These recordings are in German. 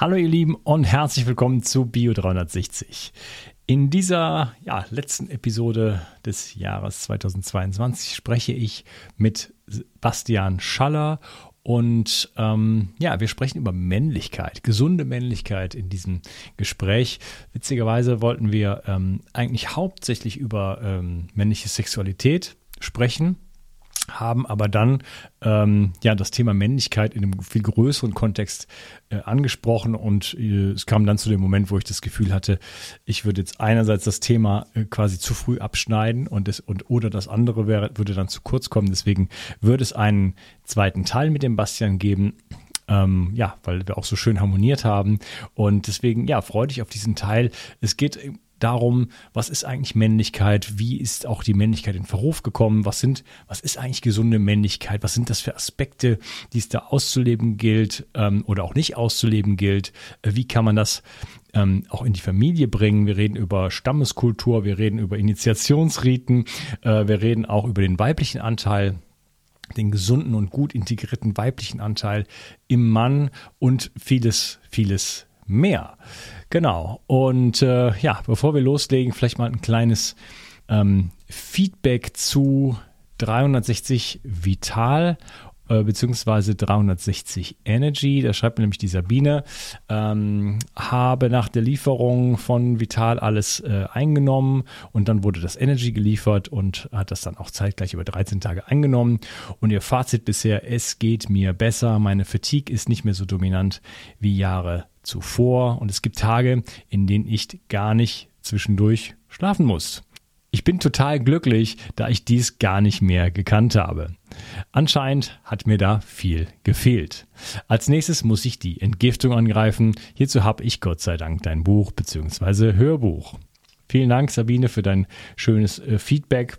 Hallo ihr Lieben und herzlich willkommen zu Bio 360. In dieser ja, letzten Episode des Jahres 2022 spreche ich mit Bastian Schaller und ähm, ja, wir sprechen über Männlichkeit, gesunde Männlichkeit in diesem Gespräch. Witzigerweise wollten wir ähm, eigentlich hauptsächlich über ähm, männliche Sexualität sprechen haben aber dann ähm, ja das Thema Männlichkeit in einem viel größeren Kontext äh, angesprochen und äh, es kam dann zu dem Moment, wo ich das Gefühl hatte, ich würde jetzt einerseits das Thema äh, quasi zu früh abschneiden und das und oder das andere wäre würde dann zu kurz kommen. Deswegen würde es einen zweiten Teil mit dem Bastian geben. Ähm, ja, weil wir auch so schön harmoniert haben. Und deswegen, ja, freue dich auf diesen Teil. Es geht darum, was ist eigentlich Männlichkeit, wie ist auch die Männlichkeit in Verruf gekommen, was sind, was ist eigentlich gesunde Männlichkeit, was sind das für Aspekte, die es da auszuleben gilt ähm, oder auch nicht auszuleben gilt, äh, wie kann man das ähm, auch in die Familie bringen. Wir reden über Stammeskultur, wir reden über Initiationsriten, äh, wir reden auch über den weiblichen Anteil den gesunden und gut integrierten weiblichen Anteil im Mann und vieles, vieles mehr. Genau. Und äh, ja, bevor wir loslegen, vielleicht mal ein kleines ähm, Feedback zu 360 Vital äh, beziehungsweise 360 Energy. Da schreibt mir nämlich die Sabine, ähm, habe nach der Lieferung von Vital alles äh, eingenommen und dann wurde das Energy geliefert und hat das dann auch zeitgleich über 13 Tage eingenommen. Und ihr Fazit bisher, es geht mir besser, meine Fatigue ist nicht mehr so dominant wie Jahre zuvor und es gibt Tage, in denen ich gar nicht zwischendurch schlafen muss. Ich bin total glücklich, da ich dies gar nicht mehr gekannt habe. Anscheinend hat mir da viel gefehlt. Als nächstes muss ich die Entgiftung angreifen. Hierzu habe ich Gott sei Dank dein Buch bzw. Hörbuch. Vielen Dank, Sabine, für dein schönes äh, Feedback.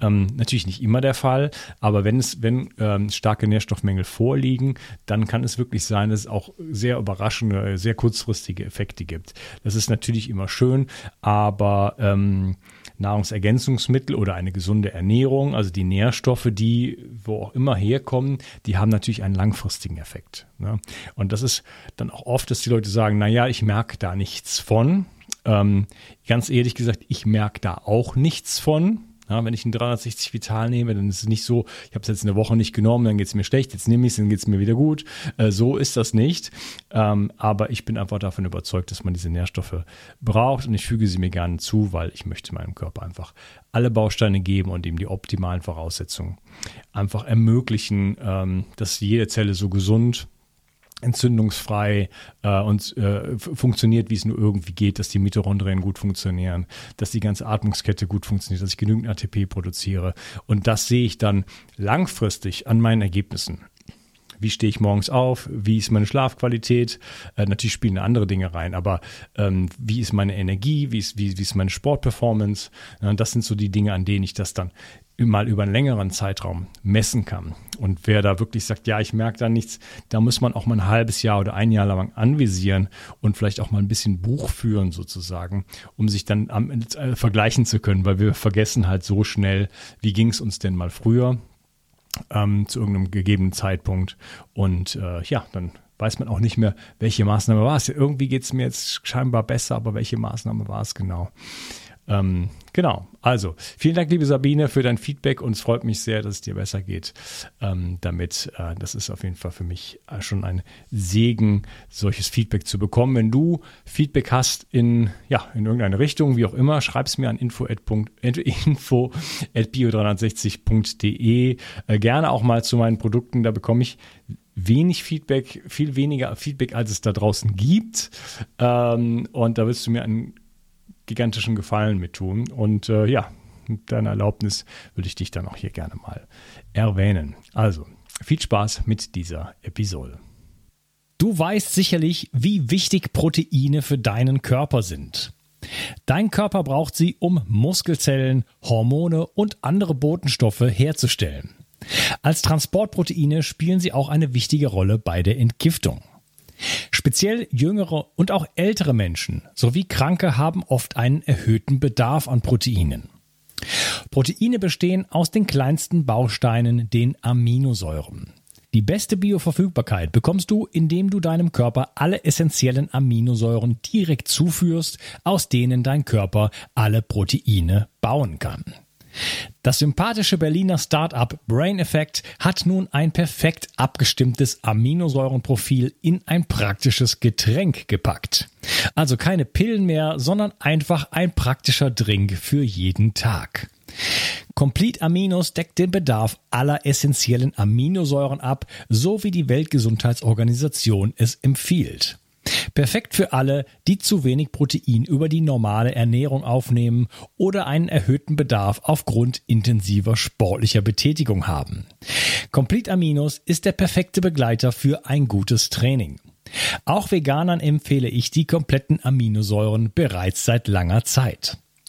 Ähm, natürlich nicht immer der Fall, aber wenn es, wenn ähm, starke Nährstoffmängel vorliegen, dann kann es wirklich sein, dass es auch sehr überraschende, sehr kurzfristige Effekte gibt. Das ist natürlich immer schön, aber ähm, Nahrungsergänzungsmittel oder eine gesunde Ernährung, also die Nährstoffe, die wo auch immer herkommen, die haben natürlich einen langfristigen Effekt. Ne? Und das ist dann auch oft, dass die Leute sagen, naja, ich merke da nichts von. Ähm, ganz ehrlich gesagt, ich merke da auch nichts von. Ja, wenn ich ein 360 Vital nehme, dann ist es nicht so, ich habe es jetzt eine Woche nicht genommen, dann geht es mir schlecht, jetzt nehme ich es, dann geht es mir wieder gut. Äh, so ist das nicht. Ähm, aber ich bin einfach davon überzeugt, dass man diese Nährstoffe braucht und ich füge sie mir gerne zu, weil ich möchte meinem Körper einfach alle Bausteine geben und ihm die optimalen Voraussetzungen einfach ermöglichen, ähm, dass jede Zelle so gesund entzündungsfrei äh, und äh, funktioniert, wie es nur irgendwie geht, dass die Mitochondrien gut funktionieren, dass die ganze Atmungskette gut funktioniert, dass ich genügend ATP produziere. Und das sehe ich dann langfristig an meinen Ergebnissen. Wie stehe ich morgens auf? Wie ist meine Schlafqualität? Äh, natürlich spielen andere Dinge rein, aber ähm, wie ist meine Energie? Wie ist, wie, wie ist meine Sportperformance? Das sind so die Dinge, an denen ich das dann mal über einen längeren Zeitraum messen kann. Und wer da wirklich sagt, ja, ich merke da nichts, da muss man auch mal ein halbes Jahr oder ein Jahr lang anvisieren und vielleicht auch mal ein bisschen Buch führen sozusagen, um sich dann am, äh, vergleichen zu können, weil wir vergessen halt so schnell, wie ging es uns denn mal früher ähm, zu irgendeinem gegebenen Zeitpunkt. Und äh, ja, dann weiß man auch nicht mehr, welche Maßnahme war es. Irgendwie geht es mir jetzt scheinbar besser, aber welche Maßnahme war es genau? Ähm, genau. Also, vielen Dank, liebe Sabine, für dein Feedback und es freut mich sehr, dass es dir besser geht. Ähm, damit, äh, das ist auf jeden Fall für mich äh, schon ein Segen, solches Feedback zu bekommen. Wenn du Feedback hast in, ja, in irgendeine Richtung, wie auch immer, schreib es mir an info at, info at bio360.de. Äh, gerne auch mal zu meinen Produkten, da bekomme ich wenig Feedback, viel weniger Feedback, als es da draußen gibt. Ähm, und da wirst du mir einen gigantischen Gefallen mit tun. Und äh, ja, mit deiner Erlaubnis würde ich dich dann auch hier gerne mal erwähnen. Also, viel Spaß mit dieser Episode. Du weißt sicherlich, wie wichtig Proteine für deinen Körper sind. Dein Körper braucht sie, um Muskelzellen, Hormone und andere Botenstoffe herzustellen. Als Transportproteine spielen sie auch eine wichtige Rolle bei der Entgiftung. Speziell jüngere und auch ältere Menschen sowie Kranke haben oft einen erhöhten Bedarf an Proteinen. Proteine bestehen aus den kleinsten Bausteinen, den Aminosäuren. Die beste Bioverfügbarkeit bekommst du, indem du deinem Körper alle essentiellen Aminosäuren direkt zuführst, aus denen dein Körper alle Proteine bauen kann. Das sympathische Berliner Startup Brain Effect hat nun ein perfekt abgestimmtes Aminosäurenprofil in ein praktisches Getränk gepackt. Also keine Pillen mehr, sondern einfach ein praktischer Drink für jeden Tag. Complete Aminos deckt den Bedarf aller essentiellen Aminosäuren ab, so wie die Weltgesundheitsorganisation es empfiehlt. Perfekt für alle, die zu wenig Protein über die normale Ernährung aufnehmen oder einen erhöhten Bedarf aufgrund intensiver sportlicher Betätigung haben. Complete Aminos ist der perfekte Begleiter für ein gutes Training. Auch Veganern empfehle ich die kompletten Aminosäuren bereits seit langer Zeit.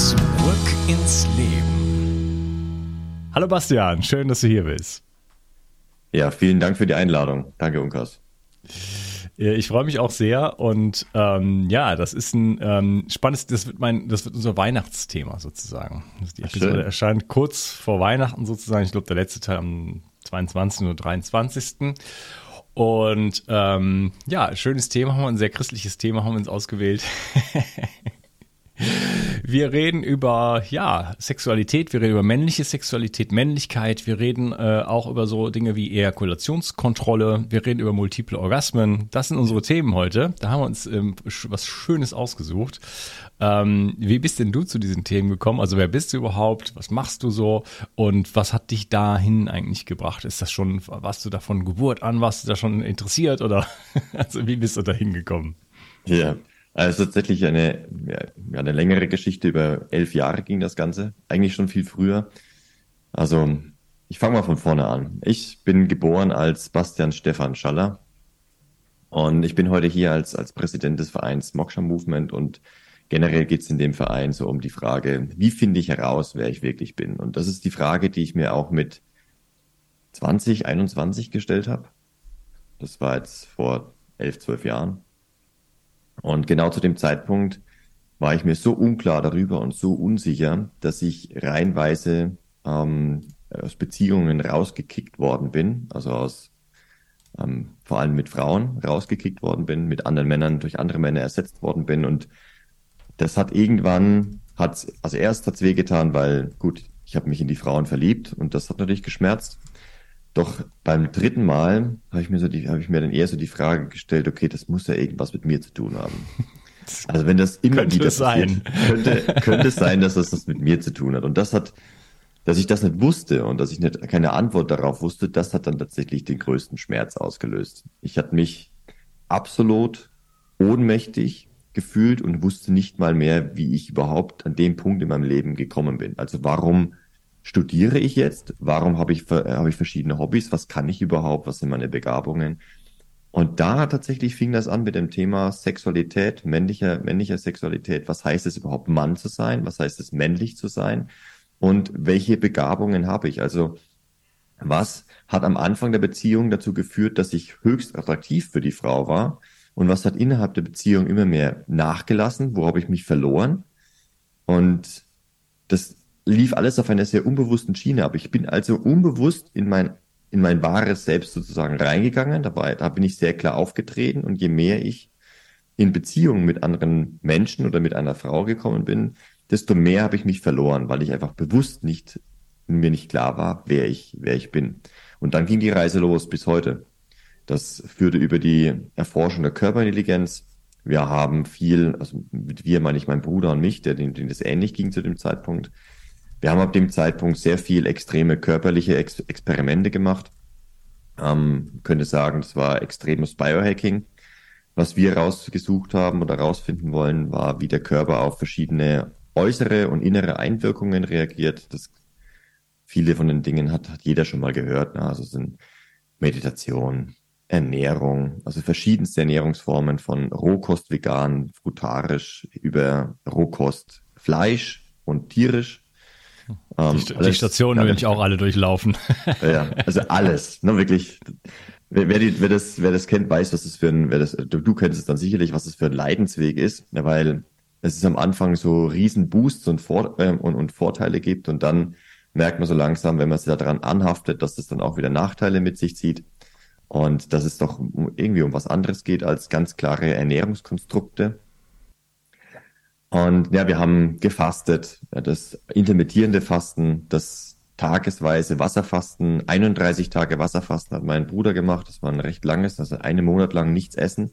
Zurück ins Leben. Hallo Bastian, schön, dass du hier bist. Ja, vielen Dank für die Einladung. Danke, Unkas. Ich freue mich auch sehr und ähm, ja, das ist ein ähm, spannendes, das wird mein, das wird unser Weihnachtsthema sozusagen. Die Episode Schön. erscheint kurz vor Weihnachten sozusagen. Ich glaube, der letzte Teil am 22. oder 23. Und ähm, ja, schönes Thema haben wir, ein sehr christliches Thema haben wir uns ausgewählt. Wir reden über ja Sexualität, wir reden über männliche Sexualität, Männlichkeit, wir reden äh, auch über so Dinge wie Ejakulationskontrolle, wir reden über multiple Orgasmen. Das sind unsere Themen heute. Da haben wir uns ähm, was Schönes ausgesucht. Ähm, wie bist denn du zu diesen Themen gekommen? Also wer bist du überhaupt? Was machst du so? Und was hat dich dahin eigentlich gebracht? Ist das schon, warst du da von Geburt an, warst du da schon interessiert oder also wie bist du da hingekommen? Ja, also tatsächlich eine, ja, eine längere Geschichte, über elf Jahre ging das Ganze, eigentlich schon viel früher. Also ich fange mal von vorne an. Ich bin geboren als Bastian Stefan Schaller und ich bin heute hier als, als Präsident des Vereins Moksha Movement und generell geht es in dem Verein so um die Frage, wie finde ich heraus, wer ich wirklich bin? Und das ist die Frage, die ich mir auch mit 20, 21 gestellt habe. Das war jetzt vor elf, zwölf Jahren. Und genau zu dem Zeitpunkt war ich mir so unklar darüber und so unsicher, dass ich reinweise ähm, aus Beziehungen rausgekickt worden bin, also aus ähm, vor allem mit Frauen rausgekickt worden bin, mit anderen Männern durch andere Männer ersetzt worden bin und das hat irgendwann hat also erst hat's wehgetan, weil gut, ich habe mich in die Frauen verliebt und das hat natürlich geschmerzt. Doch beim dritten Mal habe ich mir so die, habe ich mir dann eher so die Frage gestellt, okay, das muss ja irgendwas mit mir zu tun haben. Also wenn das immer könnte wieder sein. könnte, könnte es sein, dass das, das mit mir zu tun hat. Und das hat, dass ich das nicht wusste und dass ich nicht, keine Antwort darauf wusste, das hat dann tatsächlich den größten Schmerz ausgelöst. Ich hatte mich absolut ohnmächtig gefühlt und wusste nicht mal mehr, wie ich überhaupt an dem Punkt in meinem Leben gekommen bin. Also warum studiere ich jetzt? Warum habe ich, habe ich verschiedene Hobbys? Was kann ich überhaupt? Was sind meine Begabungen? Und da tatsächlich fing das an mit dem Thema Sexualität, männlicher, männlicher Sexualität. Was heißt es überhaupt, Mann zu sein? Was heißt es, männlich zu sein? Und welche Begabungen habe ich? Also, was hat am Anfang der Beziehung dazu geführt, dass ich höchst attraktiv für die Frau war? Und was hat innerhalb der Beziehung immer mehr nachgelassen? Wo habe ich mich verloren? Und das lief alles auf einer sehr unbewussten Schiene aber Ich bin also unbewusst in mein, in mein wahres Selbst sozusagen reingegangen. Dabei, da bin ich sehr klar aufgetreten und je mehr ich in Beziehungen mit anderen Menschen oder mit einer Frau gekommen bin, desto mehr habe ich mich verloren, weil ich einfach bewusst nicht, mir nicht klar war, wer ich, wer ich bin. Und dann ging die Reise los bis heute. Das führte über die Erforschung der Körperintelligenz. Wir haben viel, also mit wir meine ich mein Bruder und mich, der dem, dem das ähnlich ging zu dem Zeitpunkt. Wir haben ab dem Zeitpunkt sehr viel extreme körperliche Ex Experimente gemacht. Ähm, könnte sagen, das war extremes Biohacking. Was wir rausgesucht haben oder rausfinden wollen, war, wie der Körper auf verschiedene äußere und innere Einwirkungen reagiert. Das viele von den Dingen hat, hat jeder schon mal gehört. Ne? Also sind Meditation, Ernährung, also verschiedenste Ernährungsformen von Rohkost, vegan, frutarisch über Rohkost, Fleisch und tierisch. Die, ähm, alles, die Stationen will ich auch alle durchlaufen. Ja, also alles, ne, wirklich. Wer, wer, die, wer, das, wer das kennt, weiß, was das für ein, wer das, du, du kennst es dann sicherlich, was das für ein Leidensweg ist, weil es ist am Anfang so riesen Boosts und, Vor äh, und, und Vorteile gibt und dann merkt man so langsam, wenn man sich daran anhaftet, dass das dann auch wieder Nachteile mit sich zieht und dass es doch irgendwie um was anderes geht als ganz klare Ernährungskonstrukte. Und ja, wir haben gefastet, das intermittierende Fasten, das tagesweise Wasserfasten, 31 Tage Wasserfasten hat mein Bruder gemacht, das war ein recht langes, also einen Monat lang nichts essen.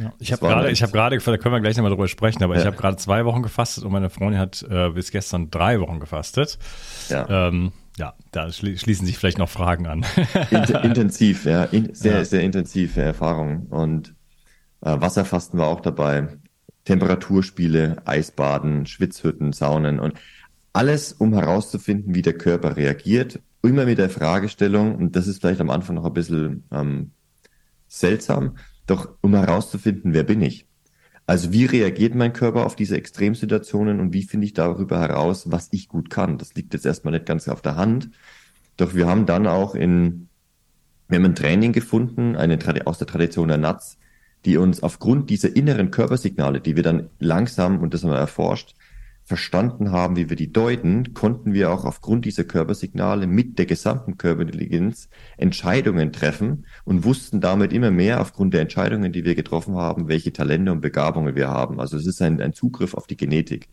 Ja, ich habe gerade, ich habe gerade, da können wir gleich nochmal drüber sprechen, aber ja. ich habe gerade zwei Wochen gefastet und meine Freundin hat äh, bis gestern drei Wochen gefastet. Ja. Ähm, ja, da schließen sich vielleicht noch Fragen an. intensiv, ja, in, sehr, ja. sehr intensive Erfahrung. Und äh, Wasserfasten war auch dabei. Temperaturspiele, Eisbaden, Schwitzhütten, Saunen und alles, um herauszufinden, wie der Körper reagiert. Immer mit der Fragestellung, und das ist vielleicht am Anfang noch ein bisschen ähm, seltsam, doch um herauszufinden, wer bin ich? Also wie reagiert mein Körper auf diese Extremsituationen und wie finde ich darüber heraus, was ich gut kann? Das liegt jetzt erstmal nicht ganz auf der Hand. Doch wir haben dann auch in, wir haben ein Training gefunden, eine aus der Tradition der Nats, die uns aufgrund dieser inneren Körpersignale, die wir dann langsam, und das haben wir erforscht, verstanden haben, wie wir die deuten, konnten wir auch aufgrund dieser Körpersignale mit der gesamten Körperintelligenz Entscheidungen treffen und wussten damit immer mehr aufgrund der Entscheidungen, die wir getroffen haben, welche Talente und Begabungen wir haben. Also es ist ein, ein Zugriff auf die Genetik.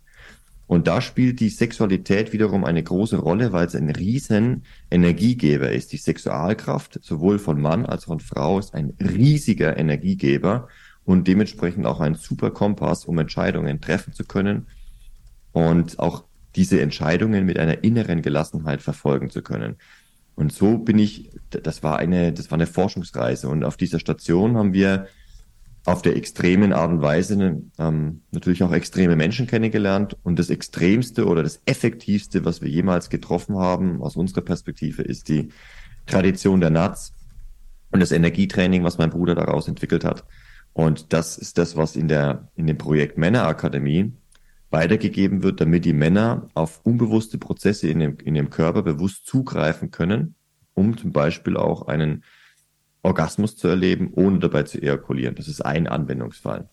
Und da spielt die Sexualität wiederum eine große Rolle, weil es ein riesen Energiegeber ist. Die Sexualkraft, sowohl von Mann als auch von Frau, ist ein riesiger Energiegeber und dementsprechend auch ein super Kompass, um Entscheidungen treffen zu können und auch diese Entscheidungen mit einer inneren Gelassenheit verfolgen zu können. Und so bin ich, das war eine, das war eine Forschungsreise. Und auf dieser Station haben wir auf der extremen Art und Weise ähm, natürlich auch extreme Menschen kennengelernt. Und das Extremste oder das Effektivste, was wir jemals getroffen haben, aus unserer Perspektive, ist die Tradition der Nats und das Energietraining, was mein Bruder daraus entwickelt hat. Und das ist das, was in der, in dem Projekt Männerakademie weitergegeben wird, damit die Männer auf unbewusste Prozesse in dem, in dem Körper bewusst zugreifen können, um zum Beispiel auch einen Orgasmus zu erleben, ohne dabei zu ejakulieren. Das ist ein Anwendungsfall.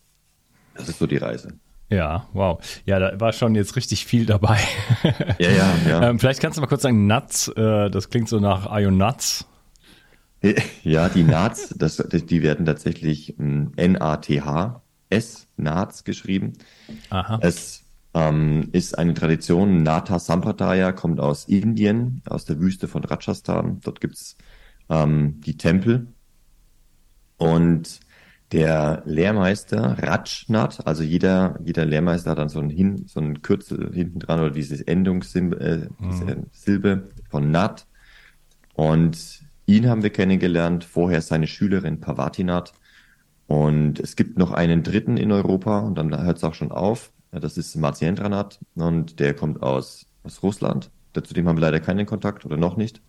Das ist so die Reise. Ja, wow. Ja, da war schon jetzt richtig viel dabei. Ja, ja, ja. ähm, vielleicht kannst du mal kurz sagen, Nuts, äh, das klingt so nach Ion Nuts. Ja, die Nats, das, die werden tatsächlich N-A-T-H-S, Nats geschrieben. Aha. Es ähm, ist eine Tradition. Nata Sampradaya kommt aus Indien, aus der Wüste von Rajasthan. Dort gibt's ähm, die Tempel. Und der Lehrmeister Rajnath, also jeder, jeder Lehrmeister hat dann so ein, Hin, so ein Kürzel hinten dran oder diese Endungssilbe äh, mhm. Silbe von Nat. Und ihn haben wir kennengelernt, vorher seine Schülerin Pavatinath. Und es gibt noch einen dritten in Europa und dann hört es auch schon auf. Das ist Marzientranat und der kommt aus, aus Russland. Zu dem haben wir leider keinen Kontakt oder noch nicht.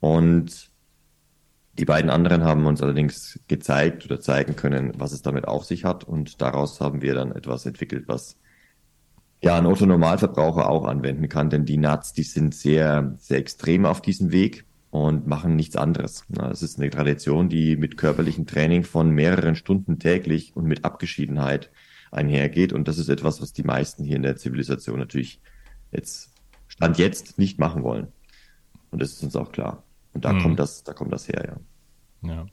Und die beiden anderen haben uns allerdings gezeigt oder zeigen können, was es damit auf sich hat. Und daraus haben wir dann etwas entwickelt, was ja ein Otto-Normalverbraucher auch anwenden kann. Denn die Nuts, die sind sehr, sehr extrem auf diesem Weg und machen nichts anderes. Es ist eine Tradition, die mit körperlichem Training von mehreren Stunden täglich und mit Abgeschiedenheit einhergeht. Und das ist etwas, was die meisten hier in der Zivilisation natürlich jetzt, Stand jetzt, nicht machen wollen. Und das ist uns auch klar. Und da mhm. kommt das, da kommt das her, ja. Ja.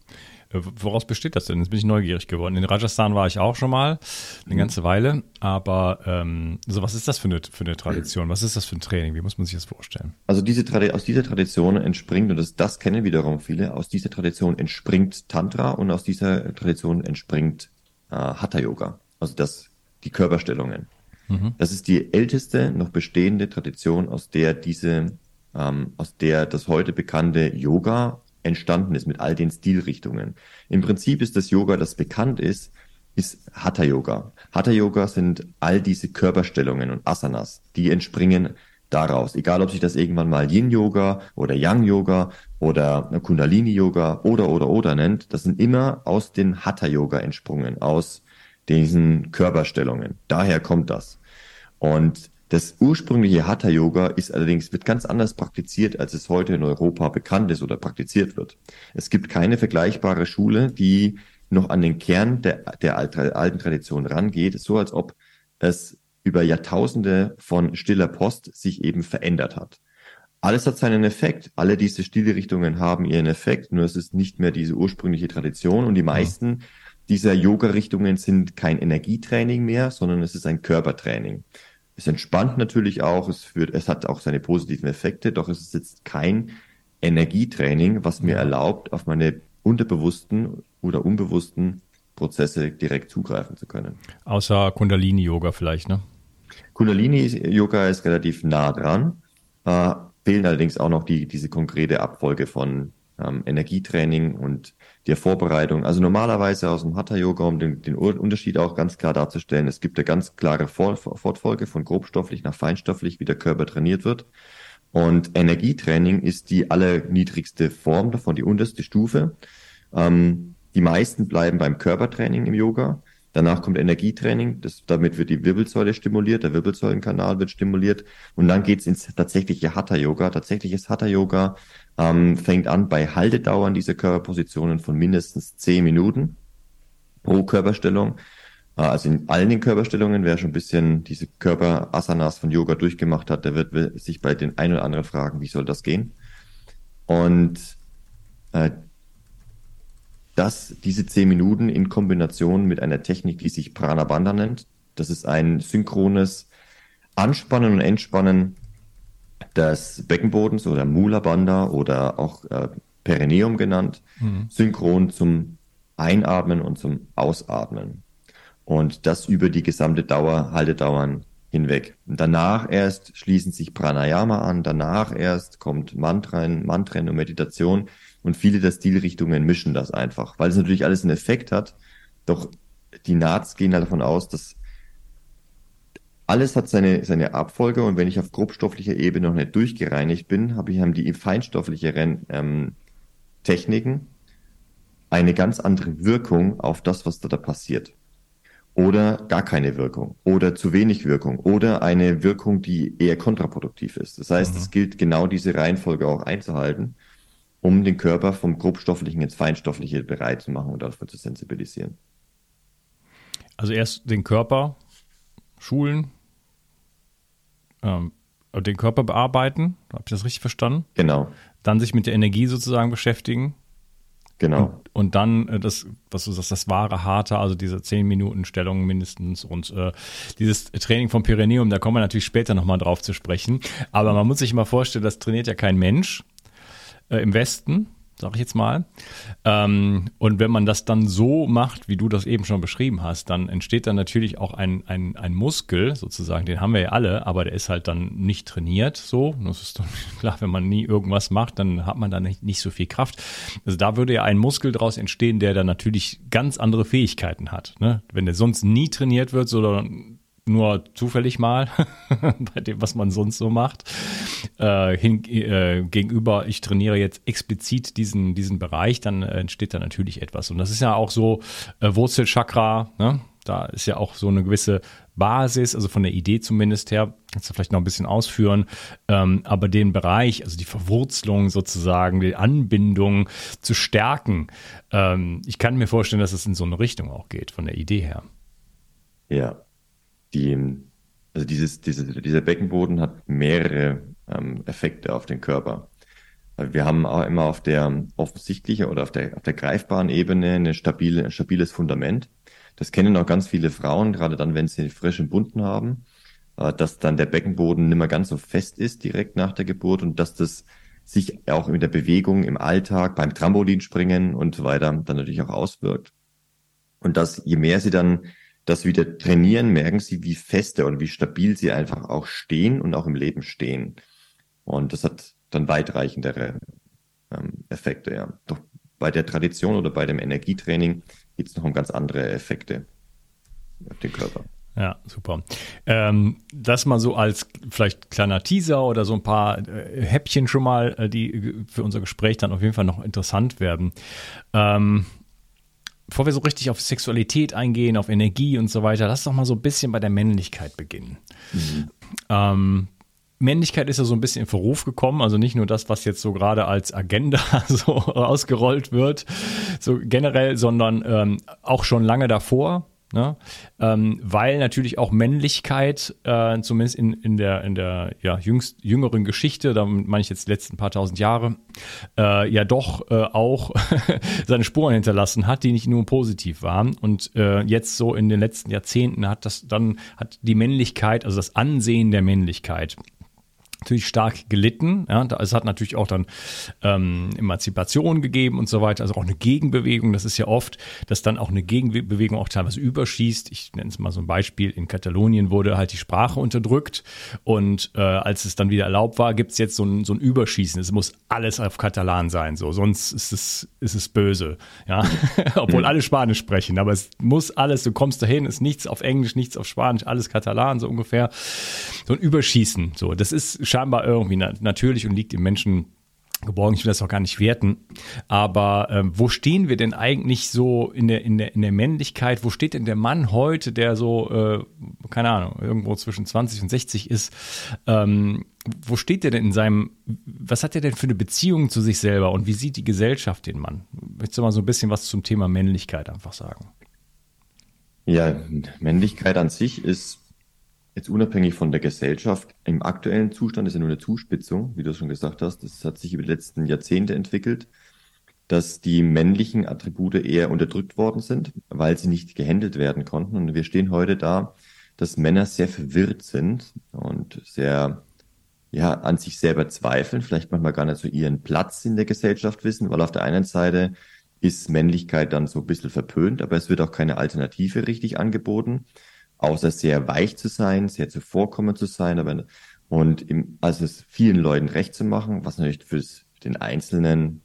Äh, woraus besteht das denn? Jetzt bin ich neugierig geworden. In Rajasthan war ich auch schon mal eine mhm. ganze Weile, aber ähm, so was ist das für eine, für eine Tradition? Was ist das für ein Training? Wie muss man sich das vorstellen? Also diese aus dieser Tradition entspringt, und das, das kennen wiederum viele, aus dieser Tradition entspringt Tantra und aus dieser Tradition entspringt äh, Hatha Yoga, also das, die Körperstellungen. Mhm. Das ist die älteste noch bestehende Tradition, aus der diese, ähm, aus der das heute bekannte Yoga entstanden ist mit all den Stilrichtungen. Im Prinzip ist das Yoga, das bekannt ist, ist Hatha Yoga. Hatha Yoga sind all diese Körperstellungen und Asanas, die entspringen daraus. Egal, ob sich das irgendwann mal Yin Yoga oder Yang Yoga oder Kundalini Yoga oder oder oder nennt, das sind immer aus den Hatha Yoga entsprungen, aus diesen Körperstellungen. Daher kommt das. Und das ursprüngliche Hatha Yoga ist allerdings, wird ganz anders praktiziert, als es heute in Europa bekannt ist oder praktiziert wird. Es gibt keine vergleichbare Schule, die noch an den Kern der, der alten Tradition rangeht, so als ob es über Jahrtausende von stiller Post sich eben verändert hat. Alles hat seinen Effekt. Alle diese Stilrichtungen haben ihren Effekt, nur es ist nicht mehr diese ursprüngliche Tradition und die meisten dieser Yoga-Richtungen sind kein Energietraining mehr, sondern es ist ein Körpertraining. Es entspannt natürlich auch, es führt, es hat auch seine positiven Effekte, doch es ist jetzt kein Energietraining, was mir erlaubt, auf meine unterbewussten oder unbewussten Prozesse direkt zugreifen zu können. Außer Kundalini-Yoga vielleicht, ne? Kundalini-Yoga ist relativ nah dran, äh, fehlen allerdings auch noch die, diese konkrete Abfolge von ähm, Energietraining und der Vorbereitung. Also normalerweise aus dem Hatha-Yoga, um den, den Unterschied auch ganz klar darzustellen, es gibt eine ganz klare Fortfolge von grobstofflich nach feinstofflich, wie der Körper trainiert wird. Und Energietraining ist die allerniedrigste Form davon, die unterste Stufe. Ähm, die meisten bleiben beim Körpertraining im Yoga. Danach kommt Energietraining, das, damit wird die Wirbelsäule stimuliert, der Wirbelsäulenkanal wird stimuliert und dann geht's ins tatsächliche Hatha-Yoga. Tatsächliches Hatha-Yoga ähm, fängt an bei Haltedauern dieser Körperpositionen von mindestens zehn Minuten pro Körperstellung. Äh, also in allen den Körperstellungen, wer schon ein bisschen diese Körperasanas von Yoga durchgemacht hat, der wird sich bei den ein oder anderen fragen, wie soll das gehen? Und äh, das, diese zehn Minuten in Kombination mit einer Technik, die sich Prana Bandha nennt, das ist ein synchrones Anspannen und Entspannen des Beckenbodens oder Mula Bandha oder auch äh, Perineum genannt, mhm. synchron zum Einatmen und zum Ausatmen. Und das über die gesamte Dauer, Haltedauern hinweg. Und danach erst schließen sich Pranayama an, danach erst kommt Mantren, Mantren und Meditation und viele der Stilrichtungen mischen das einfach, weil es natürlich alles einen Effekt hat. Doch die Nats gehen halt davon aus, dass alles hat seine, seine Abfolge und wenn ich auf grobstofflicher Ebene noch nicht durchgereinigt bin, habe ich haben die feinstofflicheren ähm, Techniken eine ganz andere Wirkung auf das, was da, da passiert. Oder gar keine Wirkung. Oder zu wenig Wirkung. Oder eine Wirkung, die eher kontraproduktiv ist. Das heißt, mhm. es gilt genau diese Reihenfolge auch einzuhalten, um den Körper vom grobstofflichen ins feinstoffliche bereit zu machen und dafür zu sensibilisieren. Also erst den Körper schulen, ähm, den Körper bearbeiten, habe ich das richtig verstanden? Genau. Dann sich mit der Energie sozusagen beschäftigen. Genau. Und, und dann äh, das, was du sagst, das wahre Harte, also diese 10 Minuten Stellung mindestens und äh, dieses Training vom Pyrenäum, da kommen wir natürlich später nochmal drauf zu sprechen. Aber man muss sich mal vorstellen, das trainiert ja kein Mensch äh, im Westen sag ich jetzt mal. Ähm, und wenn man das dann so macht, wie du das eben schon beschrieben hast, dann entsteht dann natürlich auch ein, ein, ein Muskel, sozusagen, den haben wir ja alle, aber der ist halt dann nicht trainiert so. Das ist dann klar, wenn man nie irgendwas macht, dann hat man da nicht, nicht so viel Kraft. Also da würde ja ein Muskel daraus entstehen, der dann natürlich ganz andere Fähigkeiten hat. Ne? Wenn der sonst nie trainiert wird, sondern nur zufällig mal bei dem, was man sonst so macht. Äh, hin, äh, gegenüber, ich trainiere jetzt explizit diesen, diesen Bereich, dann äh, entsteht da natürlich etwas. Und das ist ja auch so äh, Wurzelchakra, ne? da ist ja auch so eine gewisse Basis, also von der Idee zumindest her, kannst du vielleicht noch ein bisschen ausführen, ähm, aber den Bereich, also die Verwurzelung sozusagen, die Anbindung zu stärken, ähm, ich kann mir vorstellen, dass es in so eine Richtung auch geht, von der Idee her. Ja, die, also dieses, diese, dieser Beckenboden hat mehrere ähm, Effekte auf den Körper. Wir haben auch immer auf der offensichtlichen oder auf der, auf der greifbaren Ebene eine stabile, ein stabiles Fundament. Das kennen auch ganz viele Frauen, gerade dann, wenn sie frischen Bunden haben, äh, dass dann der Beckenboden nicht mehr ganz so fest ist direkt nach der Geburt und dass das sich auch in der Bewegung im Alltag, beim Trampolinspringen und so weiter dann natürlich auch auswirkt. Und dass je mehr sie dann das wieder trainieren, merken sie, wie feste und wie stabil sie einfach auch stehen und auch im Leben stehen. Und das hat dann weitreichendere ähm, Effekte, ja. Doch bei der Tradition oder bei dem Energietraining geht es noch um ganz andere Effekte auf den Körper. Ja, super. Ähm, das mal so als vielleicht kleiner Teaser oder so ein paar äh, Häppchen schon mal, äh, die für unser Gespräch dann auf jeden Fall noch interessant werden. Ähm, bevor wir so richtig auf Sexualität eingehen, auf Energie und so weiter, lass doch mal so ein bisschen bei der Männlichkeit beginnen. Mhm. Ähm, Männlichkeit ist ja so ein bisschen in Verruf gekommen, also nicht nur das, was jetzt so gerade als Agenda so ausgerollt wird, so generell, sondern ähm, auch schon lange davor. Ne? Ähm, weil natürlich auch Männlichkeit, äh, zumindest in, in der, in der ja, jüngst, jüngeren Geschichte, da meine ich jetzt die letzten paar tausend Jahre, äh, ja doch äh, auch seine Spuren hinterlassen hat, die nicht nur positiv waren. Und äh, jetzt so in den letzten Jahrzehnten hat das dann, hat die Männlichkeit, also das Ansehen der Männlichkeit, natürlich stark gelitten. Ja, es hat natürlich auch dann ähm, Emanzipation gegeben und so weiter, also auch eine Gegenbewegung. Das ist ja oft, dass dann auch eine Gegenbewegung auch teilweise überschießt. Ich nenne es mal so ein Beispiel. In Katalonien wurde halt die Sprache unterdrückt und äh, als es dann wieder erlaubt war, gibt es jetzt so ein, so ein Überschießen. Es muss alles auf Katalan sein, so sonst ist es, ist es böse. Ja, obwohl alle Spanisch sprechen, aber es muss alles. Du kommst dahin, ist nichts auf Englisch, nichts auf Spanisch, alles Katalan so ungefähr. So ein Überschießen. So, das ist scheinbar irgendwie na natürlich und liegt im Menschen geborgen. Ich will das auch gar nicht werten. Aber ähm, wo stehen wir denn eigentlich so in der, in, der, in der Männlichkeit? Wo steht denn der Mann heute, der so, äh, keine Ahnung, irgendwo zwischen 20 und 60 ist? Ähm, wo steht der denn in seinem, was hat er denn für eine Beziehung zu sich selber und wie sieht die Gesellschaft den Mann? Möchtest du mal so ein bisschen was zum Thema Männlichkeit einfach sagen? Ja, Männlichkeit an sich ist jetzt unabhängig von der Gesellschaft, im aktuellen Zustand ist ja nur eine Zuspitzung, wie du schon gesagt hast. Das hat sich über die letzten Jahrzehnte entwickelt, dass die männlichen Attribute eher unterdrückt worden sind, weil sie nicht gehandelt werden konnten. Und wir stehen heute da, dass Männer sehr verwirrt sind und sehr ja, an sich selber zweifeln, vielleicht manchmal gar nicht so ihren Platz in der Gesellschaft wissen, weil auf der einen Seite ist Männlichkeit dann so ein bisschen verpönt, aber es wird auch keine Alternative richtig angeboten außer sehr weich zu sein, sehr zuvorkommend zu sein, aber und im, also es vielen Leuten recht zu machen, was natürlich für den Einzelnen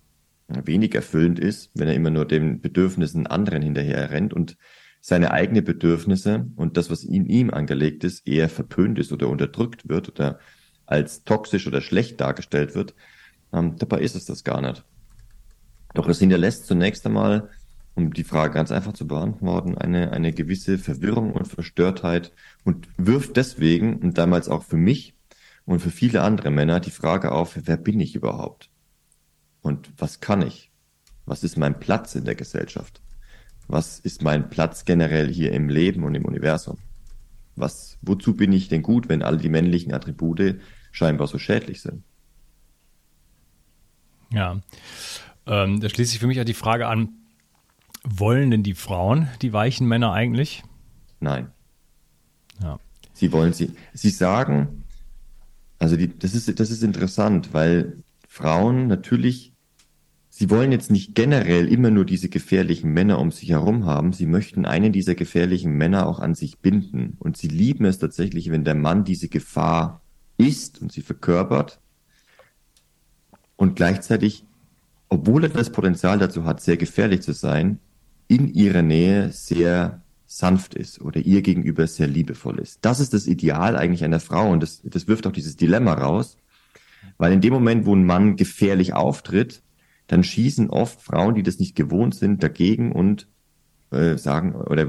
wenig erfüllend ist, wenn er immer nur den Bedürfnissen anderen hinterher rennt und seine eigenen Bedürfnisse und das, was in ihm angelegt ist, eher verpönt ist oder unterdrückt wird oder als toxisch oder schlecht dargestellt wird. Ähm, dabei ist es das gar nicht. Doch es hinterlässt zunächst einmal um die Frage ganz einfach zu beantworten, eine, eine gewisse Verwirrung und Verstörtheit und wirft deswegen, und damals auch für mich und für viele andere Männer, die Frage auf, wer bin ich überhaupt? Und was kann ich? Was ist mein Platz in der Gesellschaft? Was ist mein Platz generell hier im Leben und im Universum? Was, wozu bin ich denn gut, wenn all die männlichen Attribute scheinbar so schädlich sind? Ja, ähm, da schließt sich für mich auch die Frage an, wollen denn die Frauen die weichen Männer eigentlich? Nein. Ja. Sie wollen sie. Sie sagen, also die, das ist das ist interessant, weil Frauen natürlich, sie wollen jetzt nicht generell immer nur diese gefährlichen Männer um sich herum haben. Sie möchten einen dieser gefährlichen Männer auch an sich binden und sie lieben es tatsächlich, wenn der Mann diese Gefahr ist und sie verkörpert und gleichzeitig, obwohl er das Potenzial dazu hat, sehr gefährlich zu sein, in ihrer Nähe sehr sanft ist oder ihr gegenüber sehr liebevoll ist. Das ist das Ideal eigentlich einer Frau und das, das wirft auch dieses Dilemma raus, weil in dem Moment, wo ein Mann gefährlich auftritt, dann schießen oft Frauen, die das nicht gewohnt sind, dagegen und äh, sagen oder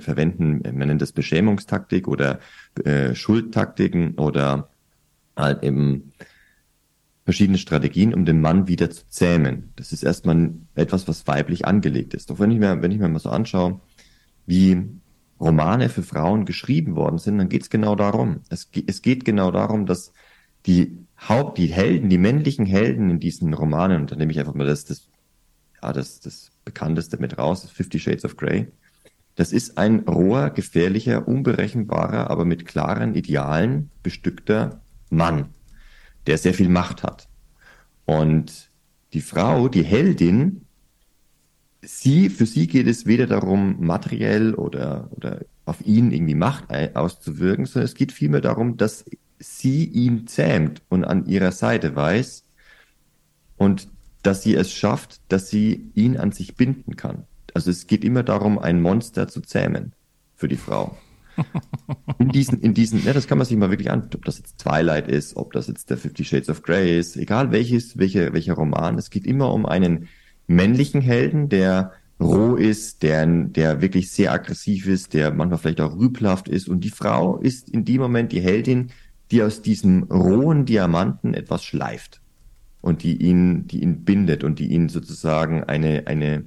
verwenden, man nennt das Beschämungstaktik oder äh, Schuldtaktiken oder halt eben verschiedene Strategien, um den Mann wieder zu zähmen. Das ist erstmal etwas, was weiblich angelegt ist. Doch wenn ich mir, wenn ich mir mal so anschaue, wie Romane für Frauen geschrieben worden sind, dann geht es genau darum. Es, es geht genau darum, dass die Haupt, die Helden, die männlichen Helden in diesen Romanen, und da nehme ich einfach mal das, das, ja, das, das bekannteste mit raus, Fifty Shades of Grey. Das ist ein roher, gefährlicher, unberechenbarer, aber mit klaren Idealen bestückter Mann, der sehr viel Macht hat. Und die Frau, die Heldin, sie, für sie geht es weder darum, materiell oder, oder auf ihn irgendwie Macht auszuwirken, sondern es geht vielmehr darum, dass sie ihn zähmt und an ihrer Seite weiß und dass sie es schafft, dass sie ihn an sich binden kann. Also es geht immer darum, ein Monster zu zähmen für die Frau. In diesen, in diesen, ja, das kann man sich mal wirklich an, ob das jetzt Twilight ist, ob das jetzt der Fifty Shades of Grey ist, egal welches, welcher, welcher Roman, es geht immer um einen männlichen Helden, der roh ist, der, der wirklich sehr aggressiv ist, der manchmal vielleicht auch rübelhaft ist und die Frau ist in dem Moment die Heldin, die aus diesem rohen Diamanten etwas schleift und die ihn, die ihn bindet und die ihn sozusagen eine, eine,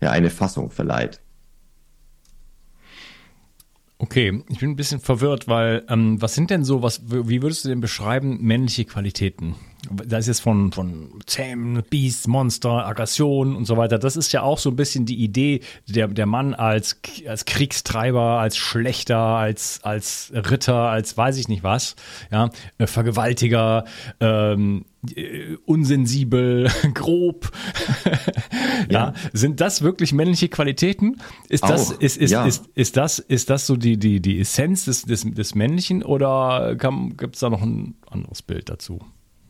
ja, eine Fassung verleiht. Okay, ich bin ein bisschen verwirrt, weil ähm, was sind denn so, was, wie würdest du denn beschreiben, männliche Qualitäten? Da ist jetzt von, von Zähmen, Biest, Monster, Aggression und so weiter. Das ist ja auch so ein bisschen die Idee, der, der Mann als, als Kriegstreiber, als Schlechter, als, als Ritter, als weiß ich nicht was, ja, äh, Vergewaltiger, ähm, äh, unsensibel, grob. ja. ja. sind das wirklich männliche Qualitäten? Ist das, ist, ist, ja. ist, ist, das, ist das so die, die, die Essenz des, des, des Männlichen oder gibt es da noch ein anderes Bild dazu?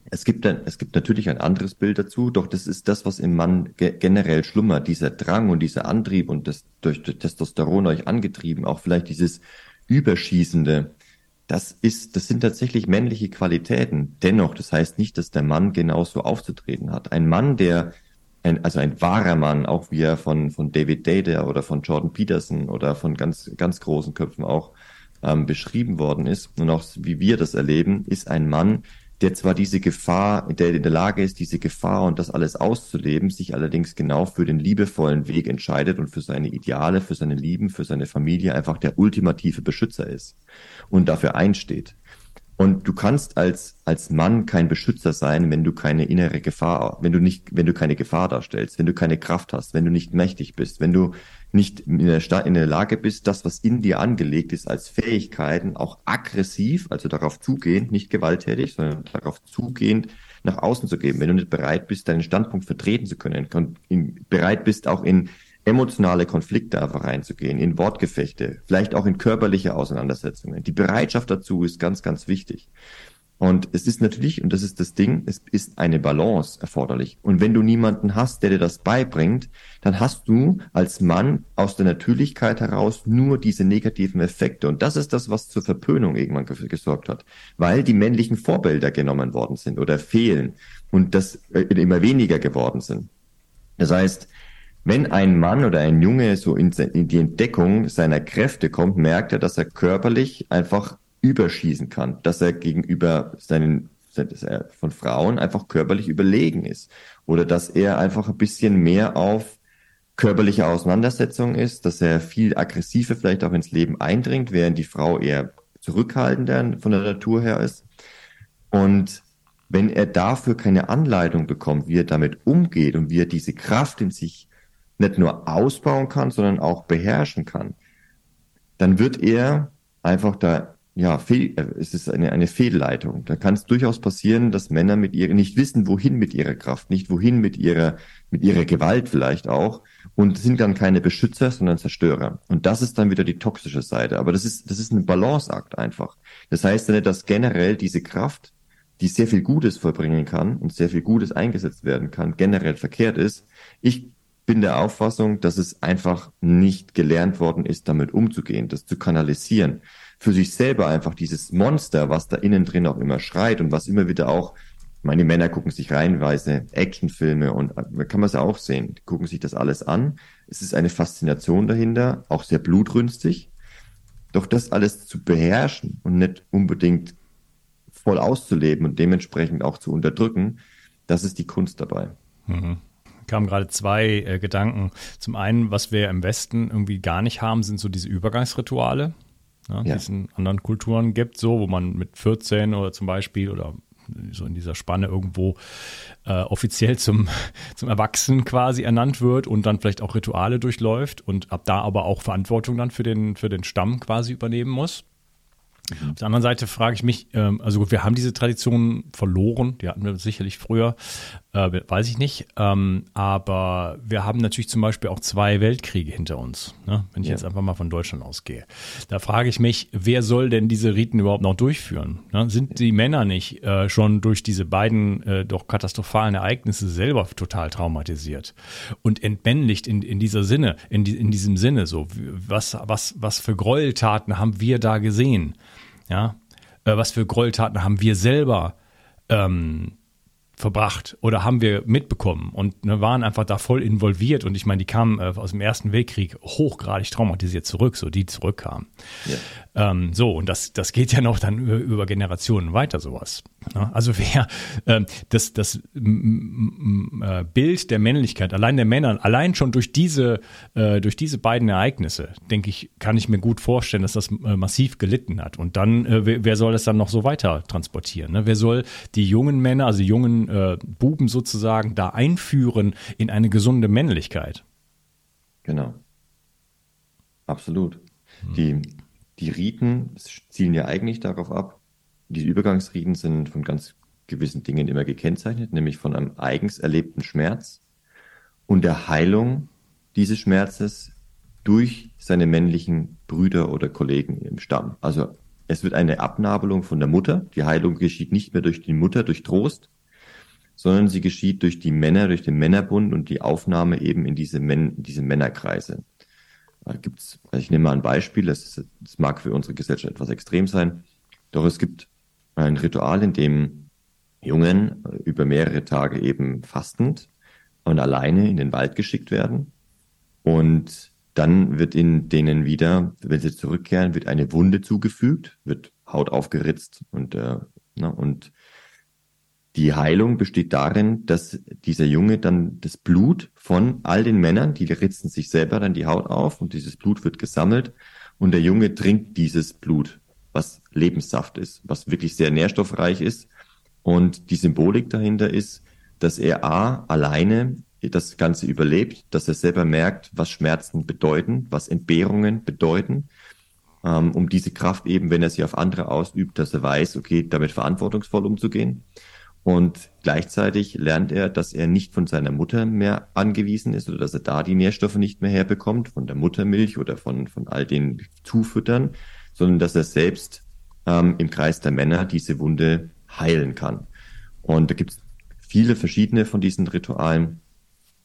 Es gibt, ein, es gibt natürlich ein anderes Bild dazu, doch das ist das, was im Mann ge generell schlummert, dieser Drang und dieser Antrieb und das durch, Testosteron euch angetrieben, auch vielleicht dieses Überschießende, das ist, das sind tatsächlich männliche Qualitäten. Dennoch, das heißt nicht, dass der Mann genauso aufzutreten hat. Ein Mann, der, ein, also ein wahrer Mann, auch wie er von, von David Data oder von Jordan Peterson oder von ganz, ganz großen Köpfen auch ähm, beschrieben worden ist und auch wie wir das erleben, ist ein Mann, der zwar diese Gefahr, der in der Lage ist, diese Gefahr und das alles auszuleben, sich allerdings genau für den liebevollen Weg entscheidet und für seine Ideale, für seine Lieben, für seine Familie einfach der ultimative Beschützer ist und dafür einsteht. Und du kannst als, als Mann kein Beschützer sein, wenn du keine innere Gefahr, wenn du nicht, wenn du keine Gefahr darstellst, wenn du keine Kraft hast, wenn du nicht mächtig bist, wenn du nicht in der, in der Lage bist, das, was in dir angelegt ist, als Fähigkeiten auch aggressiv, also darauf zugehend, nicht gewalttätig, sondern darauf zugehend nach außen zu geben. Wenn du nicht bereit bist, deinen Standpunkt vertreten zu können, bereit bist, auch in emotionale Konflikte einfach reinzugehen, in Wortgefechte, vielleicht auch in körperliche Auseinandersetzungen. Die Bereitschaft dazu ist ganz, ganz wichtig. Und es ist natürlich, und das ist das Ding, es ist eine Balance erforderlich. Und wenn du niemanden hast, der dir das beibringt, dann hast du als Mann aus der Natürlichkeit heraus nur diese negativen Effekte. Und das ist das, was zur Verpönung irgendwann gesorgt hat, weil die männlichen Vorbilder genommen worden sind oder fehlen und das äh, immer weniger geworden sind. Das heißt, wenn ein Mann oder ein Junge so in, die Entdeckung seiner Kräfte kommt, merkt er, dass er körperlich einfach überschießen kann, dass er gegenüber seinen dass er von Frauen einfach körperlich überlegen ist oder dass er einfach ein bisschen mehr auf körperliche Auseinandersetzung ist, dass er viel aggressiver vielleicht auch ins Leben eindringt, während die Frau eher zurückhaltender von der Natur her ist. Und wenn er dafür keine Anleitung bekommt, wie er damit umgeht und wie er diese Kraft in sich nicht nur ausbauen kann, sondern auch beherrschen kann, dann wird er einfach da, ja, fehl, äh, es ist eine, eine Fehlleitung. Da kann es durchaus passieren, dass Männer mit ihr nicht wissen, wohin mit ihrer Kraft, nicht wohin mit ihrer, mit ihrer Gewalt vielleicht auch und sind dann keine Beschützer, sondern Zerstörer. Und das ist dann wieder die toxische Seite. Aber das ist, das ist ein Balanceakt einfach. Das heißt ja nicht, dass generell diese Kraft, die sehr viel Gutes vollbringen kann und sehr viel Gutes eingesetzt werden kann, generell verkehrt ist. Ich bin der Auffassung, dass es einfach nicht gelernt worden ist, damit umzugehen, das zu kanalisieren. Für sich selber einfach dieses Monster, was da innen drin auch immer schreit und was immer wieder auch, meine Männer gucken sich reihenweise Actionfilme und da kann man es ja auch sehen, die gucken sich das alles an. Es ist eine Faszination dahinter, auch sehr blutrünstig. Doch das alles zu beherrschen und nicht unbedingt voll auszuleben und dementsprechend auch zu unterdrücken, das ist die Kunst dabei. Mhm kamen gerade zwei äh, Gedanken. Zum einen, was wir im Westen irgendwie gar nicht haben, sind so diese Übergangsrituale. Ja, ja. die es in anderen Kulturen gibt, so, wo man mit 14 oder zum Beispiel oder so in dieser Spanne irgendwo äh, offiziell zum, zum Erwachsenen quasi ernannt wird und dann vielleicht auch Rituale durchläuft und ab da aber auch Verantwortung dann für den, für den Stamm quasi übernehmen muss. Mhm. Auf der anderen Seite frage ich mich, ähm, also gut, wir haben diese Tradition verloren, die hatten wir sicherlich früher, äh, weiß ich nicht, ähm, aber wir haben natürlich zum Beispiel auch zwei Weltkriege hinter uns, ne? wenn ich ja. jetzt einfach mal von Deutschland ausgehe. Da frage ich mich, wer soll denn diese Riten überhaupt noch durchführen? Ne? Sind die Männer nicht äh, schon durch diese beiden äh, doch katastrophalen Ereignisse selber total traumatisiert und entmännlicht in, in dieser Sinne, in, die, in diesem Sinne so, was, was, was für Gräueltaten haben wir da gesehen? Ja, äh, was für Gräueltaten haben wir selber ähm, verbracht oder haben wir mitbekommen und ne, waren einfach da voll involviert und ich meine, die kamen äh, aus dem Ersten Weltkrieg hochgradig traumatisiert zurück, so die zurückkamen. Ja. Ähm, so, und das, das geht ja noch dann über, über Generationen weiter, sowas. Ja, also wer äh, das, das äh, Bild der Männlichkeit, allein der Männer, allein schon durch diese, äh, durch diese beiden Ereignisse, denke ich, kann ich mir gut vorstellen, dass das äh, massiv gelitten hat. Und dann, wer, wer soll das dann noch so weiter transportieren? Ne? Wer soll die jungen Männer, also die jungen äh, Buben sozusagen da einführen in eine gesunde Männlichkeit? Genau. Absolut. Hm. Die, die Riten zielen ja eigentlich darauf ab, diese Übergangsriten sind von ganz gewissen Dingen immer gekennzeichnet, nämlich von einem eigens erlebten Schmerz und der Heilung dieses Schmerzes durch seine männlichen Brüder oder Kollegen im Stamm. Also es wird eine Abnabelung von der Mutter. Die Heilung geschieht nicht mehr durch die Mutter, durch Trost, sondern sie geschieht durch die Männer, durch den Männerbund und die Aufnahme eben in diese, Män diese Männerkreise. Da gibt's, also ich nehme mal ein Beispiel, das, ist, das mag für unsere Gesellschaft etwas extrem sein, doch es gibt ein Ritual, in dem Jungen über mehrere Tage eben fastend und alleine in den Wald geschickt werden. Und dann wird in denen wieder, wenn sie zurückkehren, wird eine Wunde zugefügt, wird Haut aufgeritzt und, äh, na, und die Heilung besteht darin, dass dieser Junge dann das Blut von all den Männern, die ritzen sich selber dann die Haut auf und dieses Blut wird gesammelt und der Junge trinkt dieses Blut was Lebenssaft ist, was wirklich sehr nährstoffreich ist. Und die Symbolik dahinter ist, dass er A, alleine das Ganze überlebt, dass er selber merkt, was Schmerzen bedeuten, was Entbehrungen bedeuten, ähm, um diese Kraft eben, wenn er sie auf andere ausübt, dass er weiß, okay, damit verantwortungsvoll umzugehen. Und gleichzeitig lernt er, dass er nicht von seiner Mutter mehr angewiesen ist oder dass er da die Nährstoffe nicht mehr herbekommt, von der Muttermilch oder von, von all den Zufüttern, sondern dass er selbst ähm, im Kreis der Männer diese Wunde heilen kann. Und da gibt es viele verschiedene von diesen Ritualen.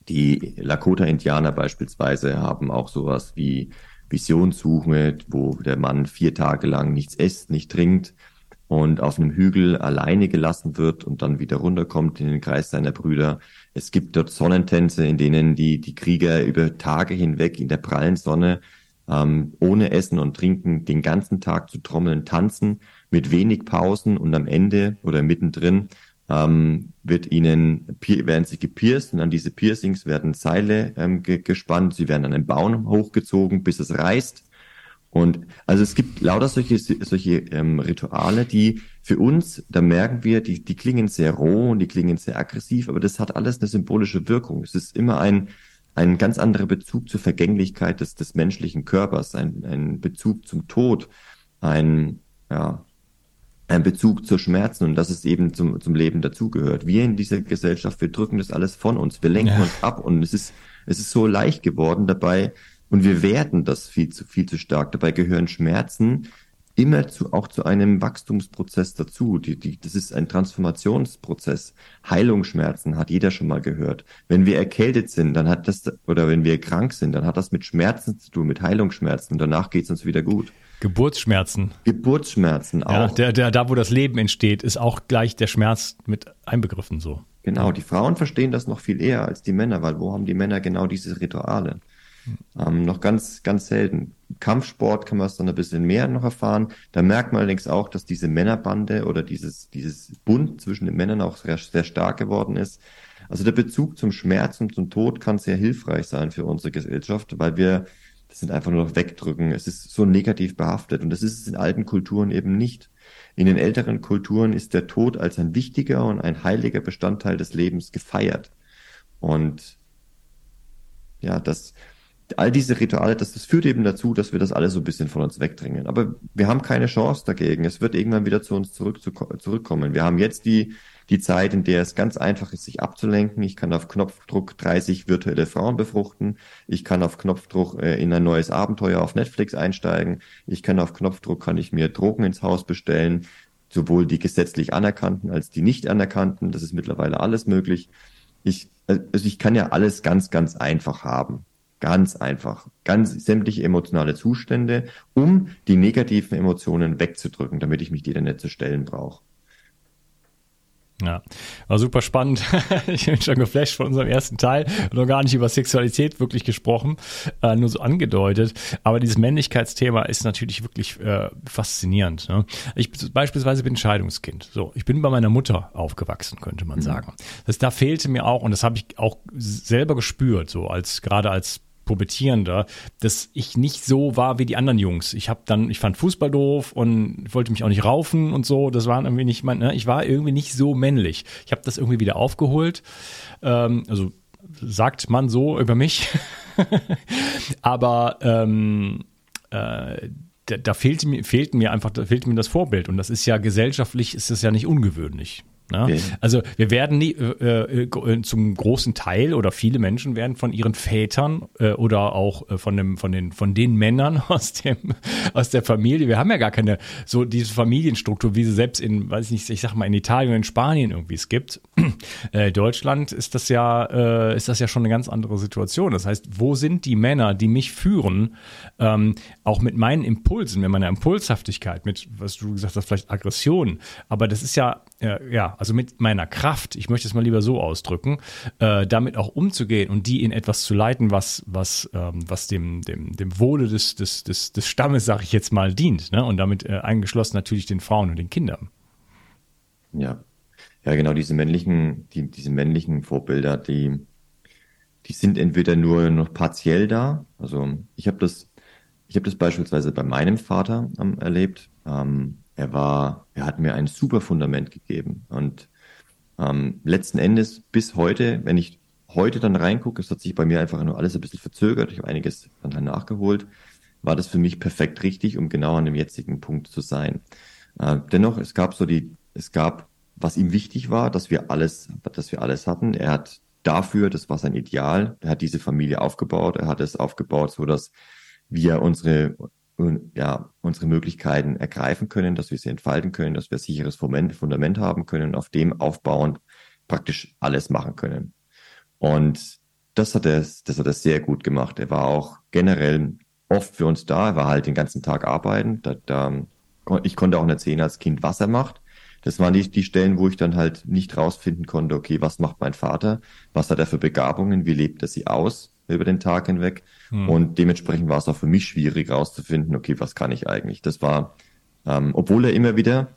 Die Lakota-Indianer beispielsweise haben auch sowas wie Visionssuche, wo der Mann vier Tage lang nichts isst, nicht trinkt und auf einem Hügel alleine gelassen wird und dann wieder runterkommt in den Kreis seiner Brüder. Es gibt dort Sonnentänze, in denen die, die Krieger über Tage hinweg in der prallen Sonne ähm, ohne Essen und Trinken den ganzen Tag zu trommeln, tanzen, mit wenig Pausen und am Ende oder mittendrin ähm, wird ihnen, werden sie gepierst und an diese Piercings werden Seile ähm, ge gespannt, sie werden an den Baum hochgezogen, bis es reißt. Und also es gibt lauter solche, solche ähm, Rituale, die für uns, da merken wir, die, die klingen sehr roh und die klingen sehr aggressiv, aber das hat alles eine symbolische Wirkung. Es ist immer ein, ein ganz anderer Bezug zur Vergänglichkeit des, des menschlichen Körpers, ein, ein Bezug zum Tod, ein, ja, ein Bezug zur Schmerzen und dass es eben zum, zum Leben dazugehört. Wir in dieser Gesellschaft, wir drücken das alles von uns, wir lenken ja. uns ab und es ist, es ist so leicht geworden dabei und wir werten das viel zu, viel zu stark. Dabei gehören Schmerzen immer zu, auch zu einem Wachstumsprozess dazu. Die, die, das ist ein Transformationsprozess. Heilungsschmerzen hat jeder schon mal gehört. Wenn wir erkältet sind, dann hat das, oder wenn wir krank sind, dann hat das mit Schmerzen zu tun, mit Heilungsschmerzen. Und danach geht es uns wieder gut. Geburtsschmerzen. Geburtsschmerzen auch. Ja, der, der, da, wo das Leben entsteht, ist auch gleich der Schmerz mit einbegriffen so. Genau, die Frauen verstehen das noch viel eher als die Männer, weil wo haben die Männer genau diese Rituale? Ähm, noch ganz, ganz selten. Kampfsport kann man es dann ein bisschen mehr noch erfahren. Da merkt man allerdings auch, dass diese Männerbande oder dieses, dieses Bund zwischen den Männern auch sehr, sehr stark geworden ist. Also der Bezug zum Schmerz und zum Tod kann sehr hilfreich sein für unsere Gesellschaft, weil wir Das sind einfach nur noch wegdrücken. Es ist so negativ behaftet und das ist es in alten Kulturen eben nicht. In den älteren Kulturen ist der Tod als ein wichtiger und ein heiliger Bestandteil des Lebens gefeiert. Und ja, das, all diese Rituale, das, das führt eben dazu, dass wir das alles so ein bisschen von uns wegdrängen. Aber wir haben keine Chance dagegen. Es wird irgendwann wieder zu uns zurück, zu, zurückkommen. Wir haben jetzt die, die Zeit, in der es ganz einfach ist, sich abzulenken. Ich kann auf Knopfdruck 30 virtuelle Frauen befruchten. Ich kann auf Knopfdruck äh, in ein neues Abenteuer auf Netflix einsteigen. Ich kann auf Knopfdruck, kann ich mir Drogen ins Haus bestellen. Sowohl die gesetzlich anerkannten als die nicht anerkannten. Das ist mittlerweile alles möglich. Ich, also ich kann ja alles ganz, ganz einfach haben. Ganz einfach. Ganz sämtliche emotionale Zustände, um die negativen Emotionen wegzudrücken, damit ich mich dir dann nicht zu stellen brauche. Ja, war super spannend. ich bin schon geflasht von unserem ersten Teil. Noch gar nicht über Sexualität wirklich gesprochen, äh, nur so angedeutet. Aber dieses Männlichkeitsthema ist natürlich wirklich äh, faszinierend. Ne? Ich beispielsweise bin Scheidungskind. So, ich bin bei meiner Mutter aufgewachsen, könnte man mhm. sagen. Das da fehlte mir auch und das habe ich auch selber gespürt, so als gerade als Pubertierender, dass ich nicht so war wie die anderen Jungs. Ich habe dann, ich fand Fußball doof und wollte mich auch nicht raufen und so. Das waren irgendwie nicht mein, ne? ich war irgendwie nicht so männlich. Ich habe das irgendwie wieder aufgeholt. Ähm, also sagt man so über mich. Aber ähm, äh, da, da fehlte mir, fehlte mir einfach, da fehlte mir das Vorbild. Und das ist ja gesellschaftlich, ist das ja nicht ungewöhnlich. Ne? Okay. Also wir werden nie, äh, äh, zum großen Teil oder viele Menschen werden von ihren Vätern äh, oder auch äh, von dem, von den, von den Männern aus dem, aus der Familie. Wir haben ja gar keine so diese Familienstruktur, wie sie selbst in, weiß ich nicht, ich sag mal in Italien und in Spanien irgendwie es gibt. Äh, Deutschland ist das ja, äh, ist das ja schon eine ganz andere Situation. Das heißt, wo sind die Männer, die mich führen, ähm, auch mit meinen Impulsen, mit meiner Impulshaftigkeit, mit was du gesagt hast, vielleicht Aggression. Aber das ist ja, äh, ja also mit meiner Kraft, ich möchte es mal lieber so ausdrücken, äh, damit auch umzugehen und die in etwas zu leiten, was, was, ähm, was dem, dem, dem Wohle des, des, des, des Stammes, sage ich jetzt mal, dient. Ne? Und damit äh, eingeschlossen natürlich den Frauen und den Kindern. Ja. Ja, genau, diese männlichen, die, diese männlichen Vorbilder, die, die sind entweder nur noch partiell da. Also ich habe das, ich habe das beispielsweise bei meinem Vater ähm, erlebt. Ähm, er war, er hat mir ein super Fundament gegeben. Und ähm, letzten Endes bis heute, wenn ich heute dann reingucke, es hat sich bei mir einfach nur alles ein bisschen verzögert, ich habe einiges dann halt nachgeholt, war das für mich perfekt richtig, um genau an dem jetzigen Punkt zu sein. Äh, dennoch, es gab so die, es gab, was ihm wichtig war, dass wir alles, dass wir alles hatten. Er hat dafür, das war sein Ideal, er hat diese Familie aufgebaut, er hat es aufgebaut, so dass wir unsere ja, unsere Möglichkeiten ergreifen können, dass wir sie entfalten können, dass wir ein sicheres Fundament haben können, auf dem aufbauend praktisch alles machen können. Und das hat er, das hat er sehr gut gemacht. Er war auch generell oft für uns da. Er war halt den ganzen Tag arbeiten. Da, da, ich konnte auch nicht sehen als Kind, was er macht. Das waren die, die Stellen, wo ich dann halt nicht rausfinden konnte, okay, was macht mein Vater? Was hat er für Begabungen? Wie lebt er sie aus? über den Tag hinweg. Hm. Und dementsprechend war es auch für mich schwierig rauszufinden, okay, was kann ich eigentlich? Das war, ähm, obwohl er immer wieder